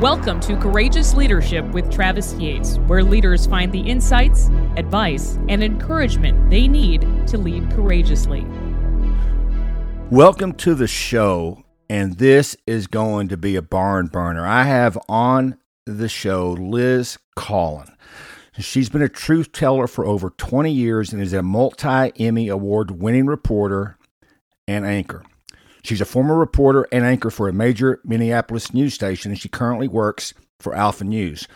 Welcome to Courageous Leadership with Travis Yates, where leaders find the insights, advice, and encouragement they need to lead courageously. Welcome to the show, and this is going to be a barn burner. I have on the show Liz Collin. She's been a truth teller for over 20 years and is a multi Emmy award winning reporter and anchor. She's a former reporter and anchor for a major Minneapolis news station, and she currently works for Alpha News.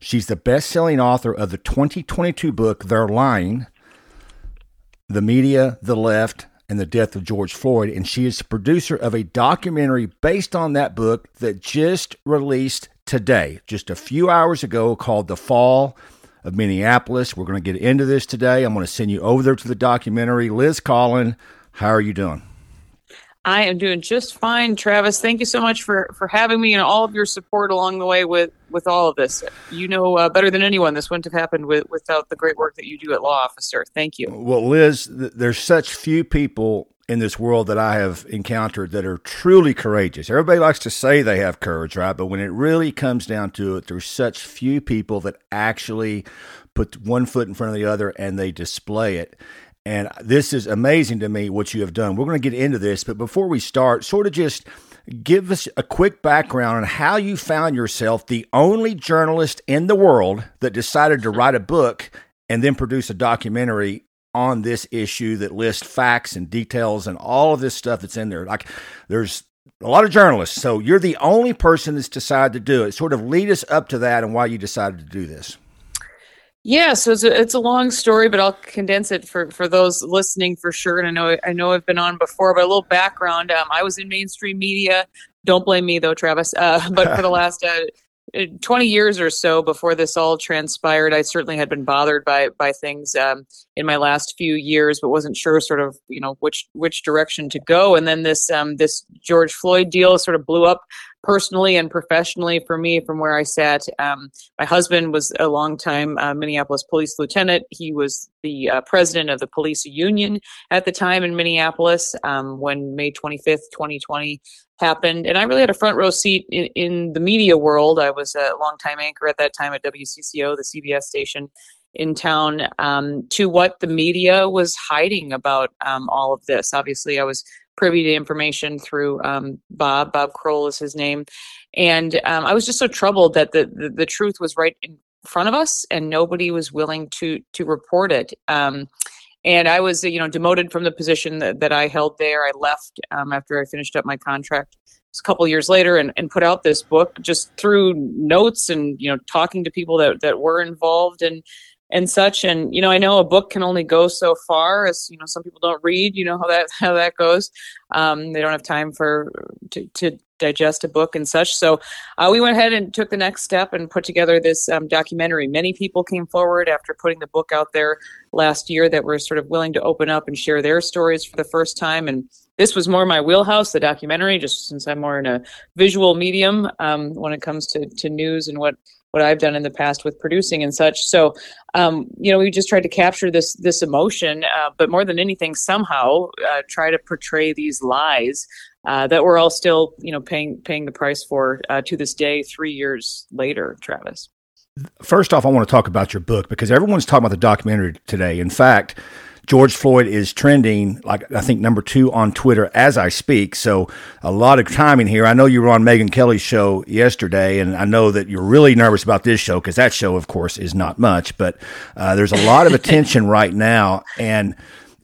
She's the best selling author of the 2022 book, They're Lying The Media, the Left, and the Death of George Floyd. And she is the producer of a documentary based on that book that just released today, just a few hours ago, called The Fall of Minneapolis. We're going to get into this today. I'm going to send you over there to the documentary. Liz Collin, how are you doing? I am doing just fine, Travis. Thank you so much for for having me and all of your support along the way with with all of this. You know uh, better than anyone this wouldn't have happened with, without the great work that you do at Law Officer. Thank you. Well, Liz, th- there's such few people in this world that I have encountered that are truly courageous. Everybody likes to say they have courage, right? But when it really comes down to it, there's such few people that actually put one foot in front of the other and they display it. And this is amazing to me what you have done. We're going to get into this, but before we start, sort of just give us a quick background on how you found yourself the only journalist in the world that decided to write a book and then produce a documentary on this issue that lists facts and details and all of this stuff that's in there. Like there's a lot of journalists. So you're the only person that's decided to do it. Sort of lead us up to that and why you decided to do this. Yeah, so it's a, it's a long story, but I'll condense it for, for those listening for sure. And I know I know I've been on before, but a little background. Um, I was in mainstream media. Don't blame me though, Travis. Uh, but for the last uh, uh, 20 years or so before this all transpired, I certainly had been bothered by by things um, in my last few years, but wasn't sure sort of you know which which direction to go. And then this um, this George Floyd deal sort of blew up personally and professionally for me from where I sat. Um, my husband was a longtime uh, Minneapolis police lieutenant. He was the uh, president of the police union at the time in Minneapolis um, when May 25th, 2020 happened. And I really had a front row seat in, in the media world. I was a longtime anchor at that time at WCCO, the CBS station in town, um, to what the media was hiding about um, all of this. Obviously, I was privy to information through um, Bob. Bob Kroll is his name, and um, I was just so troubled that the, the, the truth was right in front of us, and nobody was willing to to report it. Um, and I was, you know, demoted from the position that, that I held there. I left um, after I finished up my contract a couple years later and, and put out this book just through notes and you know talking to people that, that were involved and and such and you know i know a book can only go so far as you know some people don't read you know how that how that goes. Um, they don't have time for to, to digest a book and such. So uh, we went ahead and took the next step and put together this um, documentary. Many people came forward after putting the book out there last year that were sort of willing to open up and share their stories for the first time and this was more my wheelhouse the documentary just since i'm more in a visual medium um, when it comes to, to news and what what I've done in the past with producing and such. So, um, you know, we just tried to capture this this emotion, uh, but more than anything, somehow uh, try to portray these lies uh, that we're all still, you know, paying paying the price for uh, to this day, three years later. Travis. First off, I want to talk about your book because everyone's talking about the documentary today. In fact, George Floyd is trending, like I think number two on Twitter as I speak. So a lot of timing here. I know you were on Megyn Kelly's show yesterday, and I know that you're really nervous about this show because that show, of course, is not much. But uh, there's a lot of attention right now, and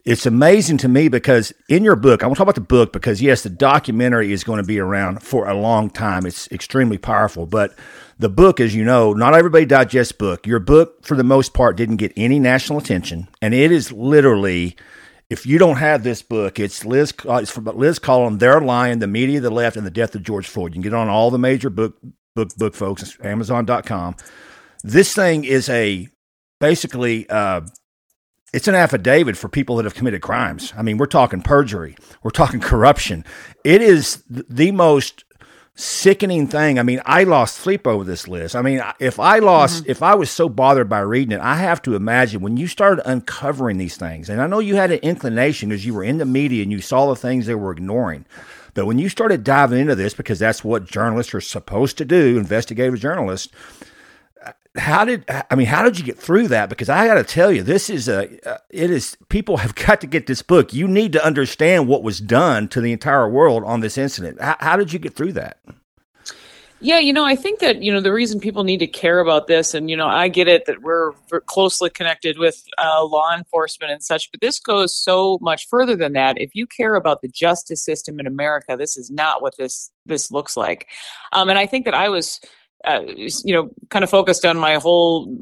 it's amazing to me because in your book, I want to talk about the book because yes, the documentary is going to be around for a long time. It's extremely powerful, but the book, as you know, not everybody digests book. Your book, for the most part, didn't get any national attention, and it is literally. If you don't have this book, it's Liz. Uh, it's from Liz Collin. They're lying. The media, the left, and the death of George Floyd. You can get it on all the major book book book folks. Amazon.com. This thing is a basically uh, it's an affidavit for people that have committed crimes. I mean, we're talking perjury, we're talking corruption. It is the most sickening thing. I mean, I lost sleep over this Liz. I mean, if I lost, mm-hmm. if I was so bothered by reading it, I have to imagine when you started uncovering these things, and I know you had an inclination because you were in the media and you saw the things they were ignoring. But when you started diving into this, because that's what journalists are supposed to do, investigative journalists, how did I mean? How did you get through that? Because I got to tell you, this is a uh, it is people have got to get this book. You need to understand what was done to the entire world on this incident. How, how did you get through that? Yeah, you know, I think that, you know, the reason people need to care about this, and, you know, I get it that we're, closely connected with uh, law enforcement and such, but this goes so much further than that. If you care about the justice system in America, this is not what this this looks like. Um, and I think that I was uh, you know, kind of focused on my whole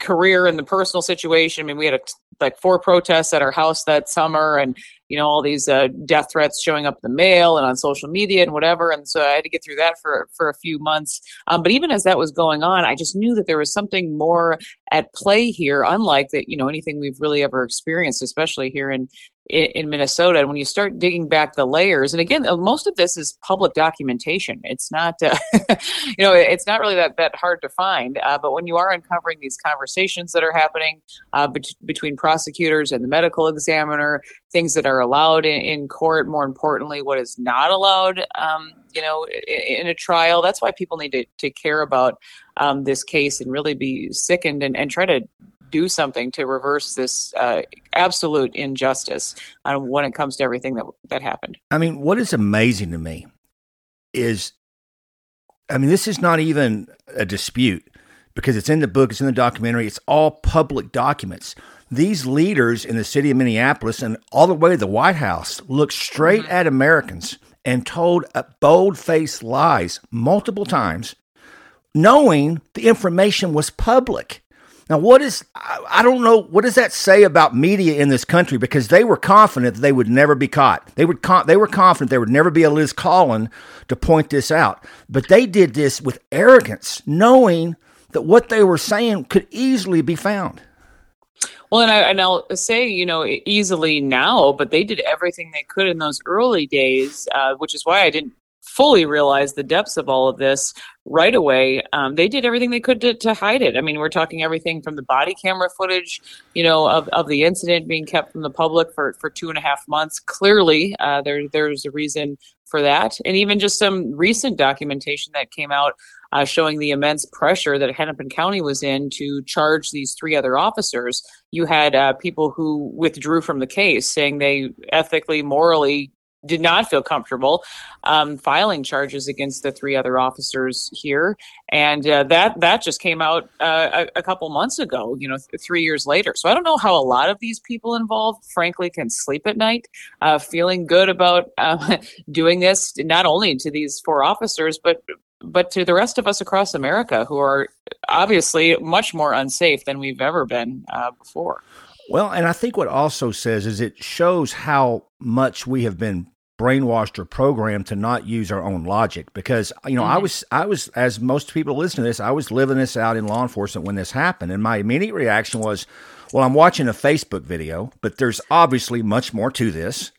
career and the personal situation. I mean, we had a, like four protests at our house that summer, and you know, all these uh, death threats showing up in the mail and on social media and whatever. And so I had to get through that for for a few months. Um, but even as that was going on, I just knew that there was something more at play here, unlike that, you know, anything we've really ever experienced, especially here in in, Minnesota. And when you start digging back the layers, and again, uh, most of this is public documentation. It's not, uh, you know, it's not really that that hard to find. Uh, but when you are uncovering these conversations that are happening uh, bet- between prosecutors and the medical examiner, things that are allowed in, in court, more importantly, what is not allowed, um, you know, in, in, a trial. That's why people need to, to care about um, this case and really be sickened and, and try to do something to reverse this uh, absolute injustice uh, when it comes to everything that that happened. I mean, what is amazing to me is, I mean, this is not even a dispute because it's in the book, it's in the documentary, it's all public documents. These leaders in the city of Minneapolis and all the way to the White House looked straight mm-hmm. at Americans and told bold faced lies multiple times, knowing the information was public. Now, what is, I don't know, what does that say about media in this country? Because they were confident that they would never be caught. They, would they were confident there would never be a Liz Collin to point this out. But they did this with arrogance, knowing that what they were saying could easily be found. Well, and, I, and I'll say, you know, easily now, but they did everything they could in those early days, uh, which is why I didn't fully realize the depths of all of this right away. Um, they did everything they could to, to, hide it. I mean, we're talking everything from the body camera footage, you know, of, of the incident being kept from the public for, for two and a half months. Clearly, uh, there there's a reason for that, and even just some recent documentation that came out. Uh, showing the immense pressure that Hennepin County was in to charge these three other officers. You had uh, people who withdrew from the case, saying they ethically, morally did not feel comfortable um, filing charges against the three other officers here, and uh, that that just came out uh, a, a, couple months ago. You know, th- three years later. So I don't know how a lot of these people involved, frankly, can sleep at night, uh, feeling good about uh, doing this not only to these four officers, but but to the rest of us across America who are obviously much more unsafe than we've ever been uh, before. Well, and I think what also says is it shows how much we have been brainwashed or programmed to not use our own logic because you know mm-hmm. I was I was as most people listening to this I was living this out in law enforcement when this happened and my immediate reaction was well I'm watching a Facebook video but there's obviously much more to this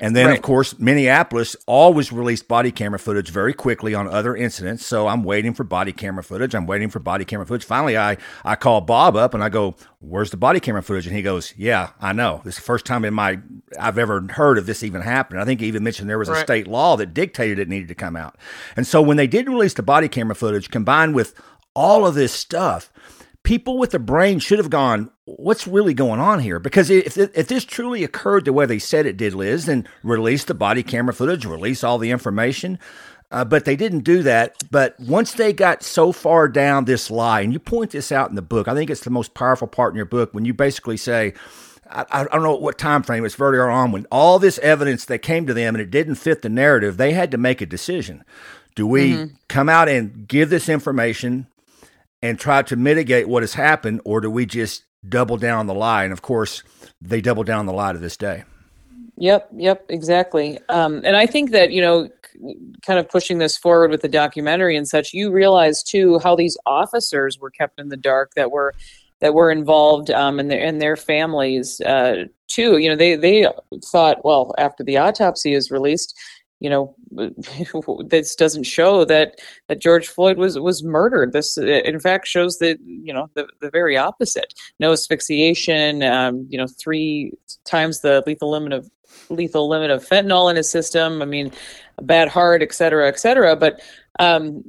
and then, right. of course, Minneapolis always released body camera footage very quickly on other incidents. So I'm waiting for body camera footage. I'm waiting for body camera footage. Finally, I, I call Bob up and I go, Where's the body camera footage? And he goes, Yeah, I know. This is the first time in my I've ever heard of this even happening. I think he even mentioned there was right. a state law that dictated it needed to come out. And so when they did release the body camera footage combined with all of this stuff, people with a brain should have gone, what's really going on here? Because if, if this truly occurred the way they said it did, Liz, then release the body camera footage, release all the information. Uh, but they didn't do that. But once they got so far down this lie, and you point this out in the book, I think it's the most powerful part in your book when you basically say, I, I don't know what time frame it's very early on when all this evidence that came to them and it didn't fit the narrative, they had to make a decision. Do we mm-hmm. come out and give this information and try to mitigate what has happened, or do we just double down the lie? And of course, they double down the lie to this day. Yep, yep, exactly. Um, and I think that, you know, kind of pushing this forward with the documentary and such, you realize too how these officers were kept in the dark that were that were involved um, and their and their families uh, too. You know, they they thought, well, after the autopsy is released, you know this doesn't show that that George Floyd was was murdered this in fact shows that you know the, the very opposite no asphyxiation um, you know three times the lethal limit of lethal limit of fentanyl in his system. I mean, a bad heart, et cetera, et cetera. But um,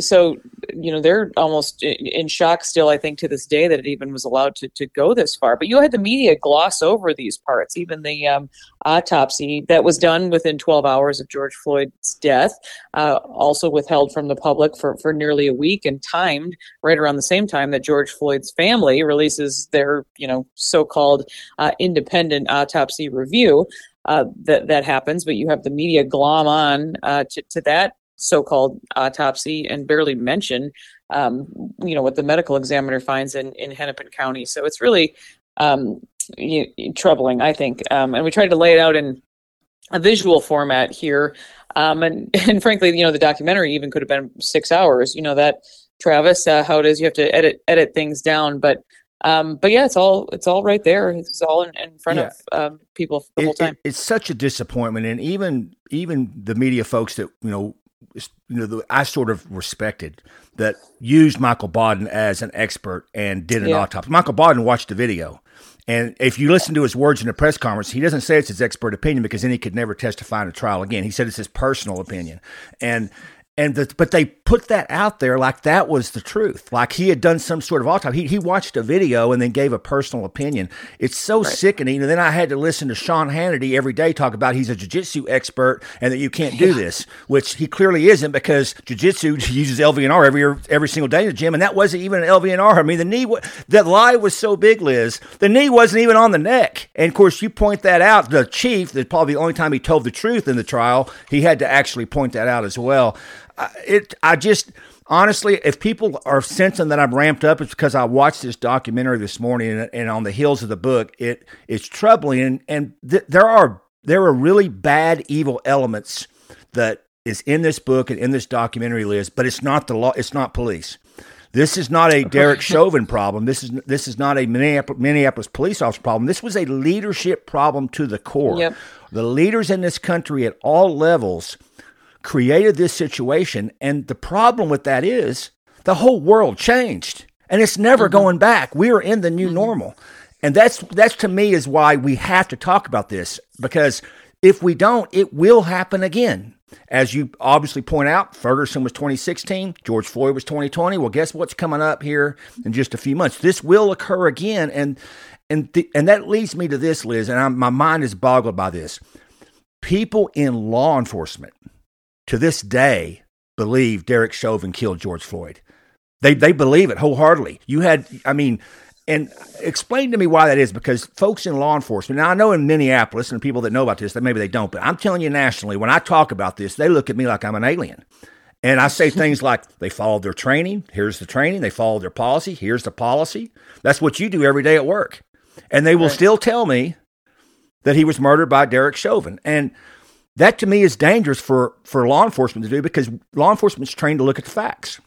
so, you know, they're almost in shock still, I think, to this day that it even was allowed to, to go this far. But you had the media gloss over these parts, even the um, autopsy that was done within 12 hours of George Floyd's death, uh, also withheld from the public for, for nearly a week and timed right around the same time that George Floyd's family releases their, you know, so-called uh, independent autopsy review. Uh, that that happens, but you have the media glom on uh, to, to that so-called autopsy and barely mention um, you know what the medical examiner finds in, in hennepin county so it's really um, troubling i think um, and we tried to lay it out in a visual format here um, and and frankly you know the documentary even could have been six hours you know that travis uh, how it is you have to edit edit things down but um, but yeah, it's all it's all right there. It's all in, in front yeah. of um, people the it, whole time. It, it's such a disappointment, and even even the media folks that you know you know, the, I sort of respected that used Michael Baden as an expert and did an yeah. autopsy. Michael Baden watched the video. And if you listen to his words in the press conference, he doesn't say it's his expert opinion because then he could never testify in a trial again. He said it's his personal opinion. And and the, but they put that out there like that was the truth. Like he had done some sort of autopsy. He, he watched a video and then gave a personal opinion. It's so right. sickening. And then i had to listen to sean hannity every day talk about he's a jiu-jitsu expert and that you can't do this which he clearly isn't because jiu-jitsu uses lvnr every every single day in the gym. And that wasn't even an lvnr i mean the knee that lie was so big liz the knee wasn't even on the neck. And of course you point that out the chief that probably the only time he told the truth in the trial he had to actually point that out as well it I just honestly, if people are sensing that I'm ramped up, it's because I watched this documentary this morning, and, and on the heels of the book, it it's troubling, and, and th- there are there are really bad, evil elements that is in this book and in this documentary, Liz, But it's not the law. It's not police. This is not a Derek Chauvin problem. This is this is not a Minneapolis, police officer problem. This was a leadership problem to the core. Yep. The leaders in this country at all levels created this situation. And the problem with that is the whole world changed and it's never mm-hmm. going back. We are in the new mm-hmm. normal. And that's that's to me is why we have to talk about this because if we don't, it will happen again. As you obviously point out, Ferguson was 2016, George Floyd was 2020. Well, guess what's coming up here in just a few months? This will occur again, and and th- and that leads me to this, Liz, and I'm, my mind is boggled by this. People in law enforcement to this day believe Derek Chauvin killed George Floyd. They they believe it wholeheartedly. You had, I mean, and explain to me why that is because folks in law enforcement, now I know in Minneapolis and people that know about this, that maybe they don't, but I'm telling you nationally, when I talk about this, they look at me like I'm an alien. And I say things like they followed their training. Here's the training. They followed their policy. Here's the policy. That's what you do every day at work. And they will right. still tell me that he was murdered by Derek Chauvin. And that to me is dangerous for, for law enforcement to do because law enforcement is trained to look at the facts,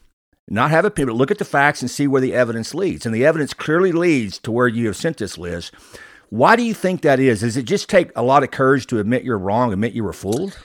not have it people look at the facts and see where the evidence leads. And the evidence clearly leads to where you have sent this, Liz. Why do you think that is? Does it just take a lot of courage to admit you're wrong, admit you were fooled?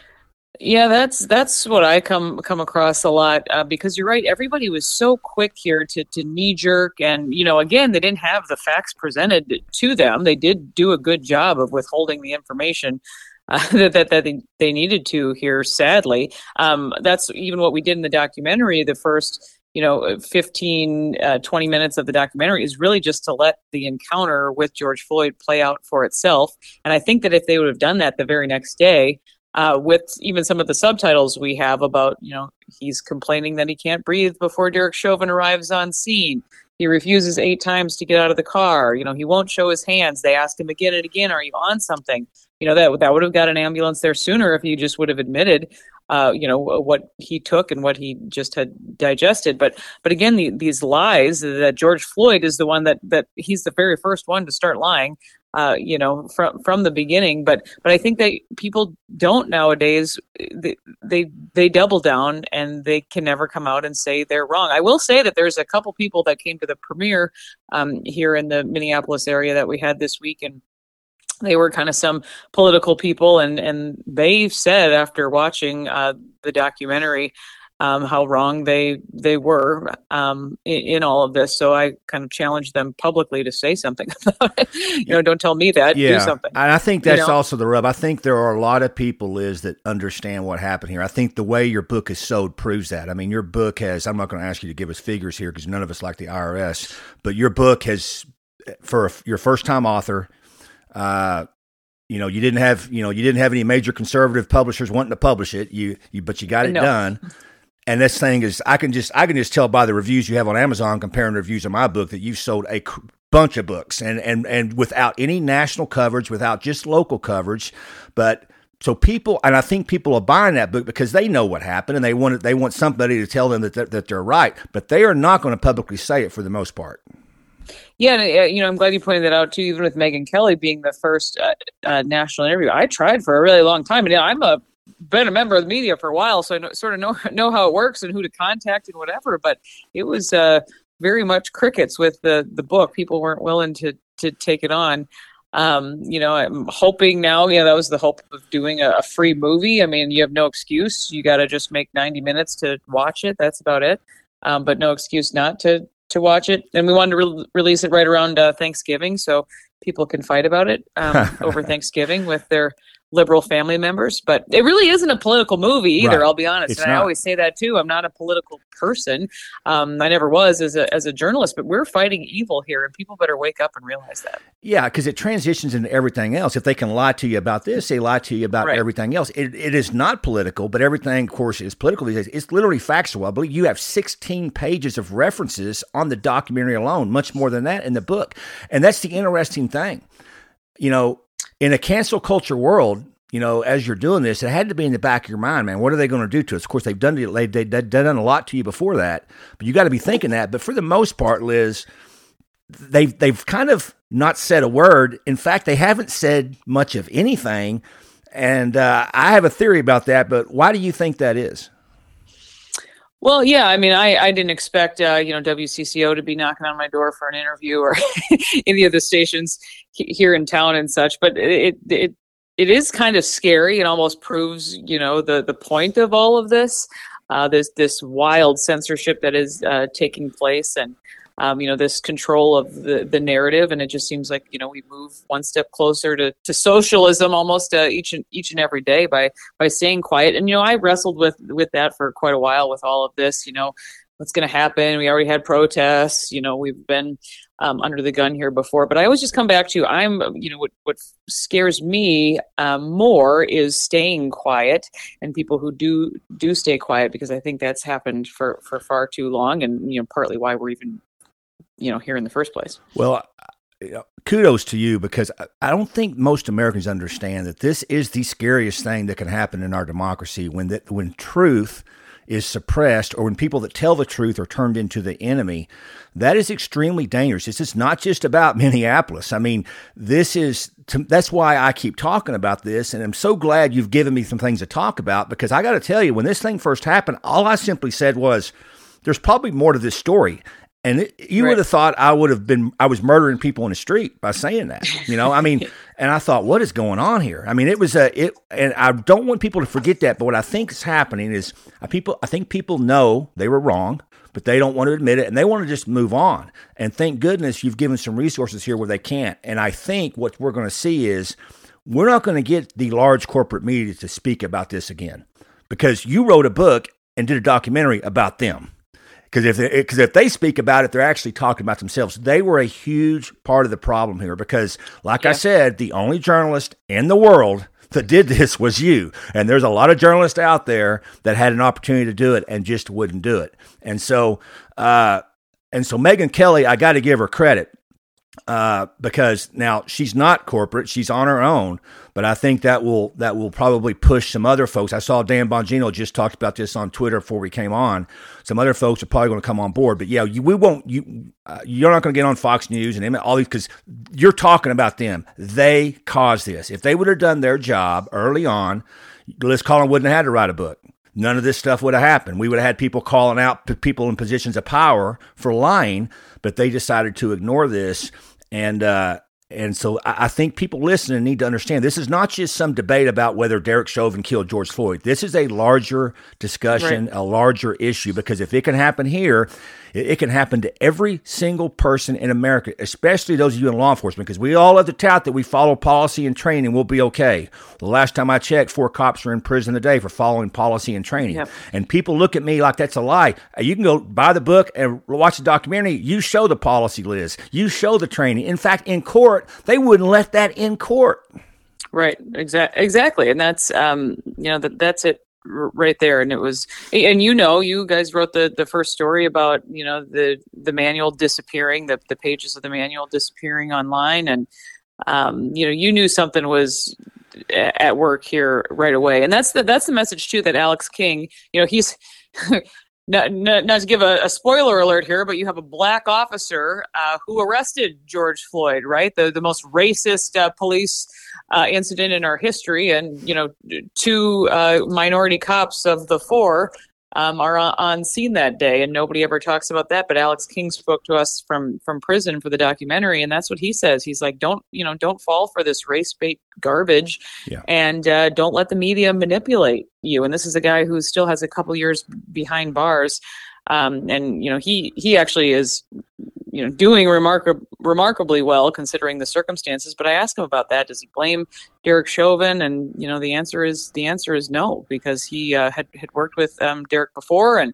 Yeah, that's that's what I come come across a lot uh, because you're right. Everybody was so quick here to to knee jerk, and you know, again, they didn't have the facts presented to them. They did do a good job of withholding the information uh, that, that, they, they needed to here, sadly. Um, that's even what we did in the documentary. The first, you know, 15, uh, 20 minutes of the documentary is really just to let the encounter with George Floyd play out for itself. And I think that if they would have done that the very next day, uh, with even some of the subtitles we have about, you know, he's complaining that he can't breathe before Derek Chauvin arrives on scene. He refuses eight times to get out of the car. You know, he won't show his hands. They ask him again and again, "Are you on something?" You know that that would have got an ambulance there sooner if he just would have admitted, uh, you know, what he took and what he just had digested. But but again, the, these lies that George Floyd is the one that that he's the very first one to start lying uh, you know, from from the beginning. But but I think that people don't nowadays. They, they they double down and they can never come out and say they're wrong. I will say that there's a couple people that came to the premiere um, here in the Minneapolis area that we had this week and they were kind of some political people and and they said after watching uh, the documentary um, how wrong they they were um, in, in, all of this. So I kind of challenged them publicly to say something about it. You know, don't tell me that. Yeah, do something. And I think that's you know? also the rub. I think there are a lot of people, Liz, that understand what happened here. I think the way your book is sold proves that. I mean, your book has. I'm not going to ask you to give us figures here because none of us like the IRS, but your book has, for your first time author. Uh, you know, you didn't have, you know, you didn't have any major conservative publishers wanting to publish it. You, you but you got it no. done. And this thing is, I can just, I can just tell by the reviews you have on Amazon comparing the reviews of my book that you've sold a bunch of books and, and, and without any national coverage, without just local coverage. But so people, and I think people are buying that book because they know what happened and they want, they want somebody to tell them that, that, that they're right, but they are not going to publicly say it for the most part. Yeah, and, uh, you know, I'm glad you pointed that out too. Even with Megyn Kelly being the first uh, uh, national interview, I tried for a really long time, and you know, I'm a been a member of the media for a while, so I know, sort of know know how it works and who to contact and whatever. But it was uh, very much crickets with the the book. People weren't willing to to take it on. Um, you know, I'm hoping now. Yeah, that was the hope of doing a, a free movie. I mean, you have no excuse. You got to just make 90 minutes to watch it. That's about it. Um, but no excuse not to to watch it. And we wanted to re- release it right around uh, Thanksgiving, so people can fight about it um, over Thanksgiving with their liberal family members, but it really isn't a political movie either. Right. I'll be honest, it's and not. I always say that too. I'm not a political person. Um, I never was as a as a journalist, but we're fighting evil here, and people better wake up and realize that. Yeah, because it transitions into everything else. If they can lie to you about this, they lie to you about right. everything else. It, it is not political, but everything, of course, is political these days. It's literally factual. I believe you have 16 pages of references on the documentary alone, much more than that in the book, and that's the interesting thing. You know, in a cancel culture world, you know, as you're doing this, it had to be in the back of your mind, man. What are they going to do to us? Of course, they've done they've, they've done a lot to you before that, but you got to be thinking that. But for the most part, Liz, they've they've kind of not said a word. In fact, they haven't said much of anything. And uh, I have a theory about that. But why do you think that is? Well, yeah, I mean, I, I didn't expect, uh, you know, WCCO to be knocking on my door for an interview or any of the stations here in town and such, but it, it, it is kind of scary and almost proves, you know, the, the point of all of this. Uh, this wild censorship that is uh, taking place and, um, you know, this control of the, the narrative. And it just seems like, you know, we move one step closer to, to socialism almost uh, each and each and every day by, by staying quiet. And, you know, I wrestled with, with that for quite a while with all of this, you know, what's going to happen. We already had protests, you know, we've been um, under the gun here before, but I always just come back to, I'm, you know, what, what scares me um, more is staying quiet and people who do, do stay quiet because I think that's happened for, for far too long. And, you know, partly why we're even you know here in the first place. Well, uh, kudos to you because I don't think most Americans understand that this is the scariest thing that can happen in our democracy when that when truth is suppressed or when people that tell the truth are turned into the enemy. That is extremely dangerous. This is not just about minneapolis. I mean this is that's why i keep talking about this and i'm so glad you've given me some things to talk about because i got to tell you when this thing first happened all i simply said was there's probably more to this story and it, you right. would have thought I would have been, I was murdering people in the street by saying that, you know, I mean, and I thought, what is going on here? I mean, it was a, it, and I don't want people to forget that. But what I think is happening is uh, people, I think people know they were wrong, but they don't want to admit it and they want to just move on. And thank goodness you've given some resources here where they can't. And I think what we're going to see is we're not going to get the large corporate media to speak about this again because you wrote a book and did a documentary about them. Because if because if they speak about it, they're actually talking about themselves. They were a huge part of the problem here. Because, like yeah. I said, the only journalist in the world that did this was you. And there's a lot of journalists out there that had an opportunity to do it and just wouldn't do it. And so, uh, and so Megyn Kelly, I got to give her credit uh, because now she's not corporate; she's on her own. But I think that will that will probably push some other folks. I saw Dan Bongino just talked about this on Twitter before we came on. Some other folks are probably going to come on board. But yeah, you, we won't. You uh, you're not going to get on Fox News and all these because you're talking about them. They caused this. If they would have done their job early on, Liz Collin wouldn't have had to write a book none of this stuff would have happened. We would have had people calling out people in positions of power for lying, but they decided to ignore this. And uh, and so I think people listening need to understand this is not just some debate about whether Derek Chauvin killed George Floyd. This is a larger discussion, right. a larger issue, because if it can happen here, it, can happen to every single person in America, especially those of you in law enforcement, because we all have to tout that we follow policy and training, we'll be okay. The last time I checked, four cops were in prison today for following policy and training. Yep. And people look at me like that's a lie. You can go buy the book and watch the documentary. You show the policy, Liz. You show the training. In fact, in court, they wouldn't let that in court. Right. Exactly. Exactly. And that's um, you know that that's it right there. And it was and you know you guys wrote the the first story about you know the the manual disappearing the the pages of the manual disappearing online. And um, you know you knew something was at work here right away. And that's the that's the message too that alex Kueng you know he's not, to give a, a, spoiler alert here, but you have a black officer uh, who arrested George Floyd, right? The the most racist uh, police uh, incident in our history, and you know, two uh, minority cops of the four um, are on, scene that day, and nobody ever talks about that. But Alex Kueng spoke to us from from prison for the documentary, and that's what he says. He's like, "Don't you know? Don't fall for this race bait garbage, yeah. and uh, don't let the media manipulate you." And this is a guy who still has a couple years behind bars. Um, and you know he he actually is you know doing remarkab- remarkably well considering the circumstances but i asked him about that. Does he blame derek chauvin? And you know the answer is the answer is no because he uh, had had worked with um, derek before and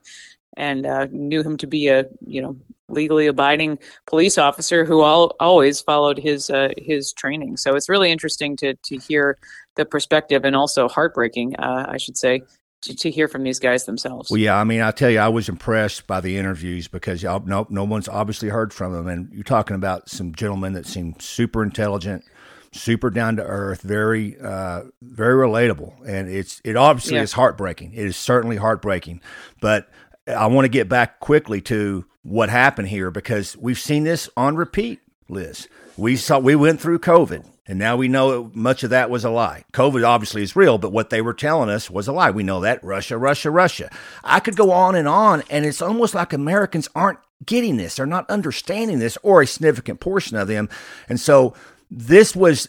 and uh, knew him to be a you know legally abiding police officer who all, always followed his uh, his training. So it's really interesting to to hear the perspective and also heartbreaking uh, i should say to, to hear from these guys themselves. Well, yeah, I mean, I tell you, I was impressed by the interviews because y'all, no, no one's obviously heard from them, and you're talking about some gentlemen that seem super intelligent, super down to earth, very, uh, very relatable, and it's it obviously yeah. is heartbreaking. It is certainly heartbreaking, but I want to get back quickly to what happened here because we've seen this on repeat, Liz. We saw we went through COVID. And now we know much of that was a lie. COVID obviously is real, but what they were telling us was a lie. We know that Russia, Russia, Russia. I could go on and on, and it's almost like Americans aren't getting this. They're not understanding this, or a significant portion of them. And so this was,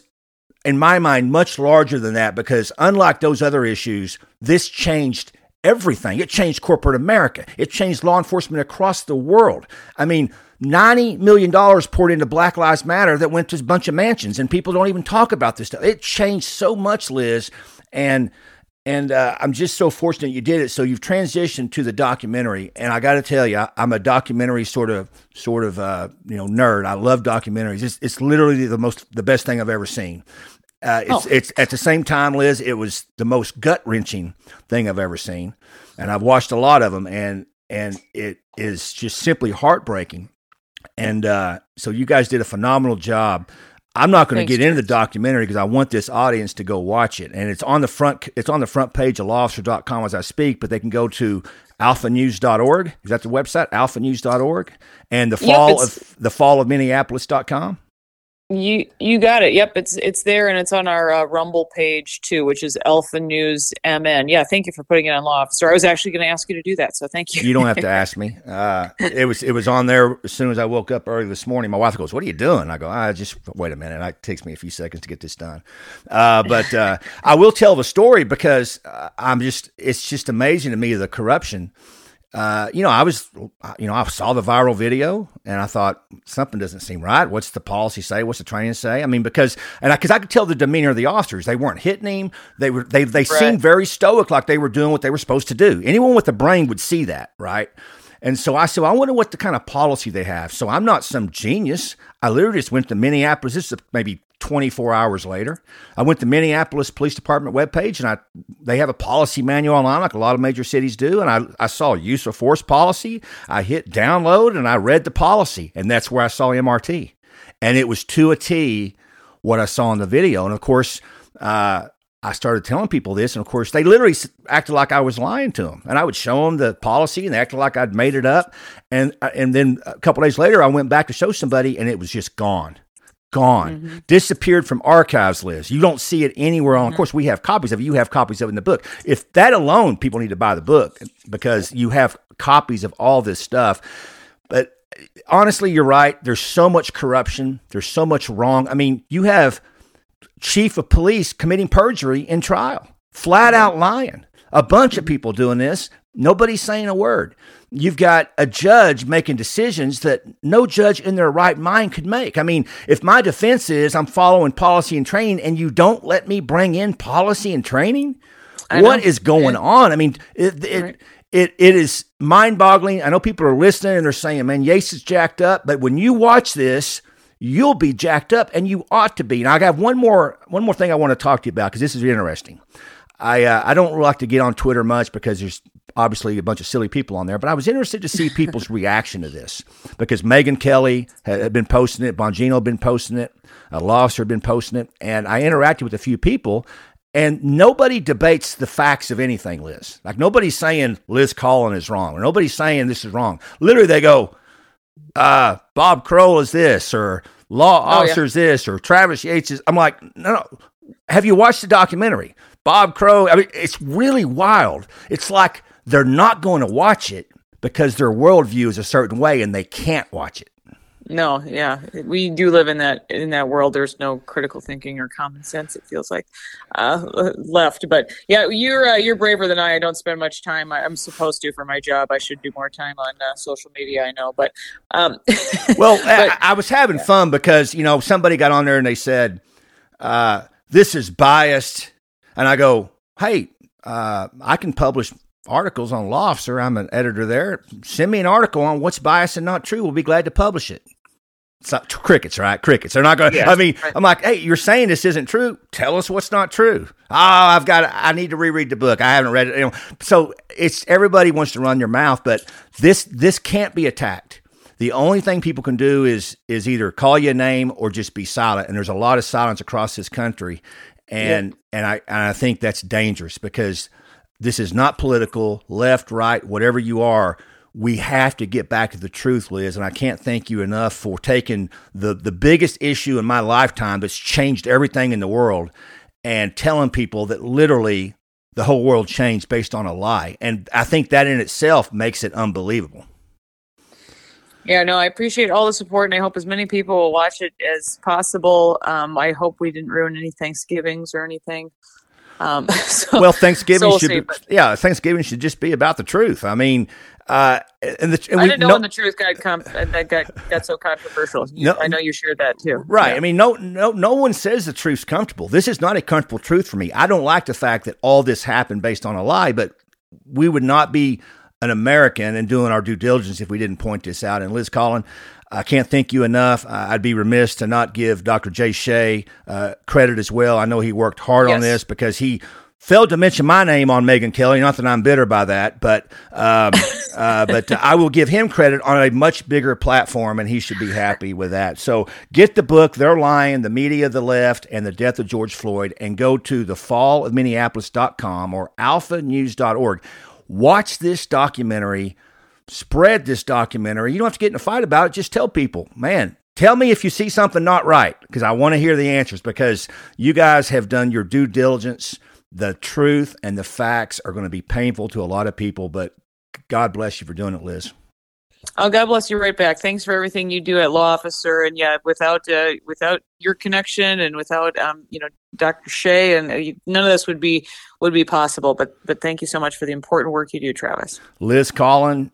in my mind, much larger than that because unlike those other issues, this changed everything. It changed corporate America. It changed law enforcement across the world. I mean, $90 million poured into Black Lives Matter that went to a bunch of mansions, and people don't even talk about this stuff. It changed so much, Liz. And and uh, I'm just so fortunate you did it. So you've transitioned to the documentary, and I got to tell you, I'm a documentary sort of sort of uh, you know nerd. I love documentaries. It's, it's literally the most the best thing I've ever seen. Uh, it's oh. it's at the same time, Liz. It was the most gut wrenching thing I've ever seen, and I've watched a lot of them, and and it is just simply heartbreaking. And uh, so you guys did a phenomenal job. I'm not going to get into the documentary because I want this audience to go watch it. And it's on the front it's on the front page of lawofficer.com as I speak, but they can go to alphanews.org. Is that the website? alphanews.org and the fall yep, of the fall of minneapolis.com. You you got it. Yep, it's it's there and it's on our uh, Rumble page too, which is Alpha News MN. Yeah, thank you for putting it on Law Officer. I was actually going to ask you to do that, so thank you. You don't have to ask me. Uh, it was it was on there as soon as I woke up early this morning. My wife goes, "What are you doing?" I go, "I just wait a minute." It takes me a few seconds to get this done, uh, but uh, I will tell the story because uh, I'm just it's just amazing to me the corruption uh, you know, I was, you know, I saw the viral video and I thought something doesn't seem right. What's the policy say? What's the training say? I mean, because and I because I, I, could tell the demeanor of the officers, they weren't hitting him. They were they they right. seemed very stoic, like they were doing what they were supposed to do. Anyone with a brain would see that, right? And so I said, well, I wonder what the kind of policy they have. So I'm not some genius. I literally just went to Minneapolis. This is maybe 24 hours later. I went to Minneapolis Police Department webpage and I they have a policy manual online like a lot of major cities do. And I, I saw use of force policy. I hit download and I read the policy. And that's where I saw MRT. And it was to a T what I saw in the video. And of course, uh, I started telling people this, and of course, they literally acted like I was lying to them. And I would show them the policy, and they acted like I'd made it up. And uh, and then a couple days later, I went back to show somebody, and it was just gone gone, mm-hmm. disappeared from archives Liz. You don't see it anywhere on. Mm-hmm. Of course, we have copies of it. You have copies of it in the book. If that alone, people need to buy the book because you have copies of all this stuff. But honestly, you're right. There's so much corruption. There's so much wrong. I mean, you have chief of police committing perjury in trial, flat out lying. A bunch of people doing this. Nobody's saying a word. You've got a judge making decisions that no judge in their right mind could make. I mean, if my defense is I'm following policy and training and you don't let me bring in policy and training, what is going on? I mean, it, it, right. it, it is mind boggling. I know people are listening and they're saying, man, Yates is jacked up. But when you watch this, you'll be jacked up and you ought to be. Now, I have one more, one more thing I want to talk to you about because this is interesting. I, uh, I don't like to get on Twitter much because there's obviously a bunch of silly people on there, but I was interested to see people's reaction to this because Megyn Kelly had been posting it, Bongino had been posting it, a law officer had been posting it, and I interacted with a few people, and nobody debates the facts of anything, Liz. Like nobody's saying Liz Collin is wrong, or nobody's saying this is wrong. Literally, they go, uh, Bob Kroll is this, or law officer oh, yeah. is this, or Travis Yates is. I'm like, no, no. Have you watched the documentary? Bob Kroll. I mean, it's really wild. It's like they're not going to watch it because their worldview is a certain way and they can't watch it. No, yeah, we do live in that in that world. There's no critical thinking or common sense. It feels like uh, left, but yeah, you're uh, you're braver than I. I don't spend much time. I, am supposed to for my job. I should do more time on uh, social media. I know, but um, well, but, I, I, was having yeah. fun because you know somebody got on there and they said uh, this is biased, and I go, hey, uh, I can publish articles on Law Officer. I'm an editor there. Send me an article on what's biased and not true. We'll be glad to publish it. It's not crickets, right? Crickets. They're not going to. Yes. I mean, I'm like, hey, you're saying this isn't true. Tell us what's not true. Oh, I've got. I need to reread the book. I haven't read it. You know, so it's everybody wants to run their mouth, but this this can't be attacked. The only thing people can do is is either call you a name or just be silent. And there's a lot of silence across this country, and yeah. and I and I think that's dangerous because this is not political, left, right, whatever you are. We have to get back to the truth, Liz. And I can't thank you enough for taking the, the biggest issue in my lifetime that's changed everything in the world and telling people that literally the whole world changed based on a lie. And I think that in itself makes it unbelievable. Yeah, no, I appreciate all the support, and I hope as many people will watch it as possible. Um, I hope we didn't ruin any Thanksgivings or anything. Um, so, well, Thanksgiving should, be, yeah, Thanksgiving should just be about the truth. I mean, uh, and the, and I didn't know no, when the truth got com- that got got so controversial. You, no, I know you shared that too. Right. Yeah. I mean, no, no, no one says the truth's comfortable. This is not a comfortable truth for me. I don't like the fact that all this happened based on a lie, but we would not be an American and doing our due diligence if we didn't point this out. And Liz Collin, I can't thank you enough. I'd be remiss to not give Dr. Jay Shea uh, credit as well. I know he worked hard yes. on this because he failed to mention my name on Megyn Kelly. Not that I'm bitter by that, but um, uh, but I will give him credit on a much bigger platform, and he should be happy with that. So get the book, They're Lying, The Media of the Left, and the Death of George Floyd, and go to the fall of Minneapolis.com or alphanews.org. Watch this documentary spread this documentary. You don't have to get in a fight about it. Just tell people, man, tell me if you see something not right because I want to hear the answers because you guys have done your due diligence. The truth and the facts are going to be painful to a lot of people, but God bless you for doing it, Liz. Oh, God bless you right back. Thanks for everything you do at Law Officer. And yeah, without uh, without your connection and without um, you know Dr. Shea and uh, none of this would be would be possible. But but thank you so much for the important work you do, Travis. Liz Collin,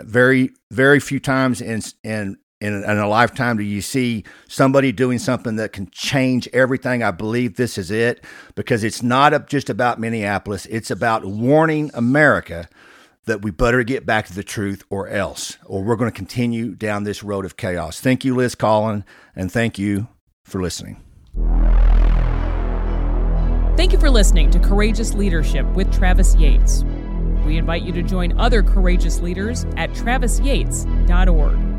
very very few times in in in, in a lifetime do you see somebody doing something that can change everything. I believe this is it because it's not just about Minneapolis. It's about warning America that we better get back to the truth or else, or we're going to continue down this road of chaos. Thank you, Liz Collin, and thank you for listening. Thank you for listening to Courageous Leadership with Travis Yates. We invite you to join other courageous leaders at travisyates.org.